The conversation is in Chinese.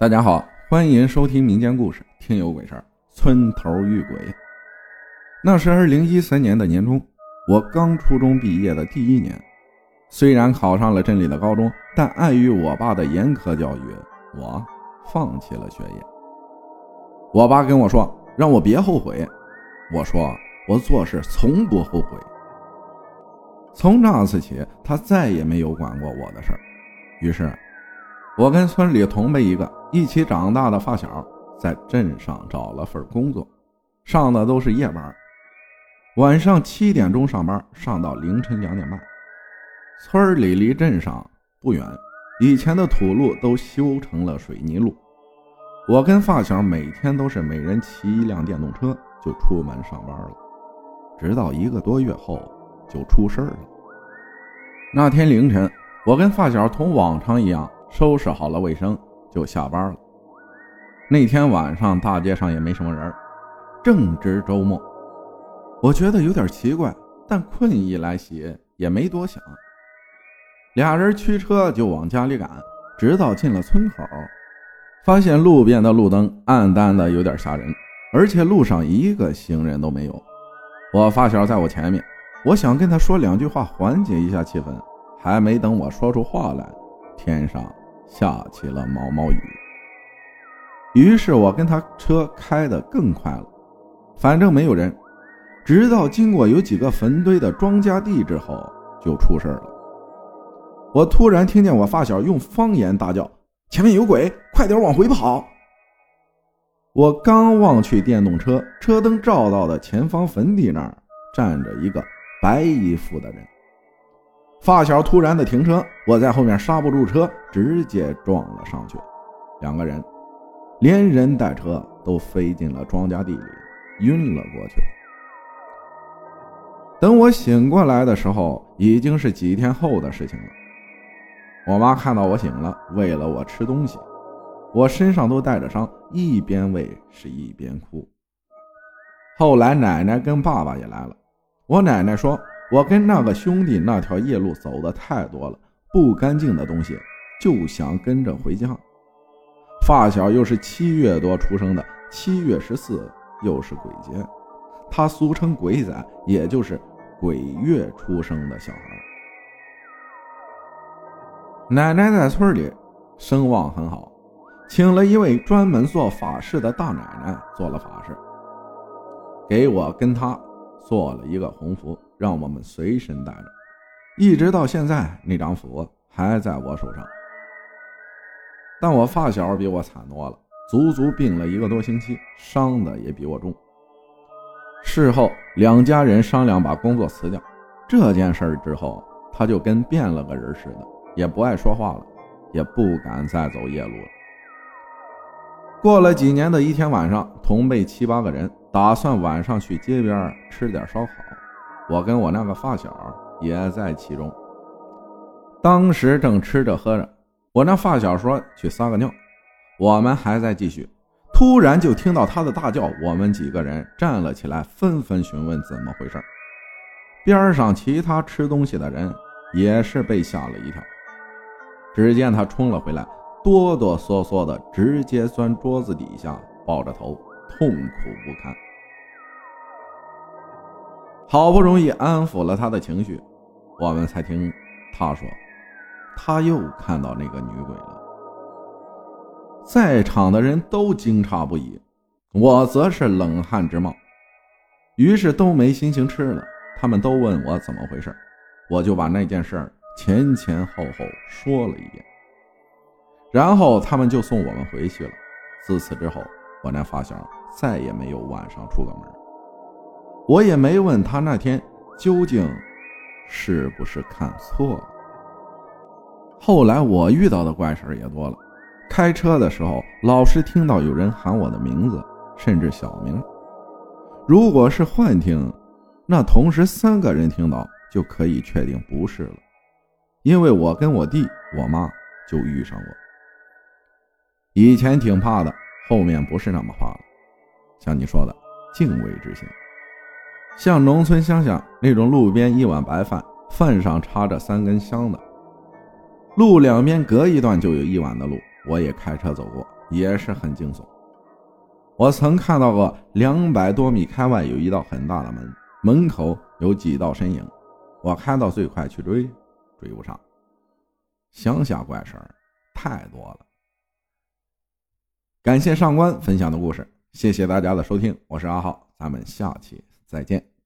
大家好，欢迎收听民间故事《听有鬼事儿》。村头遇鬼。那是二零一三年的年中，我刚初中毕业的第一年。虽然考上了镇里的高中，但碍于我爸的严苛教育，我放弃了学业。我爸跟我说，让我别后悔。我说，我做事从不后悔。从那次起，他再也没有管过我的事儿。于是，我跟村里同辈一个。一起长大的发小在镇上找了份工作，上的都是夜班，晚上七点钟上班，上到凌晨两点半。村里离镇上不远，以前的土路都修成了水泥路。我跟发小每天都是每人骑一辆电动车就出门上班了，直到一个多月后就出事了。那天凌晨，我跟发小同往常一样收拾好了卫生。就下班了。那天晚上大街上也没什么人，正值周末。我觉得有点奇怪，但困意来袭，也没多想。俩人驱车就往家里赶，直到进了村口，发现路边的路灯暗淡的有点吓人，而且路上一个行人都没有。我发小在我前面，我想跟他说两句话缓解一下气氛，还没等我说出话来，天上。下起了毛毛雨，于是我跟他车开得更快了，反正没有人。直到经过有几个坟堆的庄稼地之后，就出事了。我突然听见我发小用方言大叫：“前面有鬼，快点往回跑！”我刚望去电动车车灯照到的前方坟地那儿，站着一个白衣服的人。发小突然的停车，我在后面刹不住车，直接撞了上去。两个人连人带车都飞进了庄稼地里，晕了过去。等我醒过来的时候，已经是几天后的事情了。我妈看到我醒了，喂了我吃东西。我身上都带着伤，一边喂是一边哭。后来奶奶跟爸爸也来了，我奶奶说。我跟那个兄弟那条夜路走的太多了，不干净的东西就想跟着回家。发小又是七月多出生的，七月十四又是鬼节，他俗称鬼仔，也就是鬼月出生的小孩。奶奶在村里声望很好，请了一位专门做法事的大奶奶做了法事，给我跟他做了一个红符。让我们随身带着，一直到现在，那张符还在我手上。但我发小比我惨多了，足足病了一个多星期，伤的也比我重。事后，两家人商量把工作辞掉。这件事之后，他就跟变了个人似的，也不爱说话了，也不敢再走夜路了。过了几年的一天晚上，同辈七八个人打算晚上去街边吃点烧烤。我跟我那个发小也在其中。当时正吃着喝着，我那发小说去撒个尿，我们还在继续。突然就听到他的大叫，我们几个人站了起来，纷纷询问怎么回事。边上其他吃东西的人也是被吓了一跳。只见他冲了回来，哆哆嗦嗦的直接钻桌子底下，抱着头，痛苦不堪。好不容易安抚了他的情绪，我们才听他说，他又看到那个女鬼了。在场的人都惊诧不已，我则是冷汗直冒，于是都没心情吃了。他们都问我怎么回事，我就把那件事前前后后说了一遍，然后他们就送我们回去了。自此之后，我那发小再也没有晚上出过门。我也没问他那天究竟是不是看错了。后来我遇到的怪事也多了，开车的时候老是听到有人喊我的名字，甚至小名。如果是幻听，那同时三个人听到就可以确定不是了，因为我跟我弟、我妈就遇上过。以前挺怕的，后面不是那么怕了。像你说的，敬畏之心。像农村乡下那种路边一碗白饭，饭上插着三根香的，路两边隔一段就有一碗的路。我也开车走过，也是很惊悚。我曾看到过两百多米开外有一道很大的门，门口有几道身影。我开到最快去追，追不上。乡下怪事儿太多了。感谢上官分享的故事，谢谢大家的收听，我是阿浩，咱们下期再见。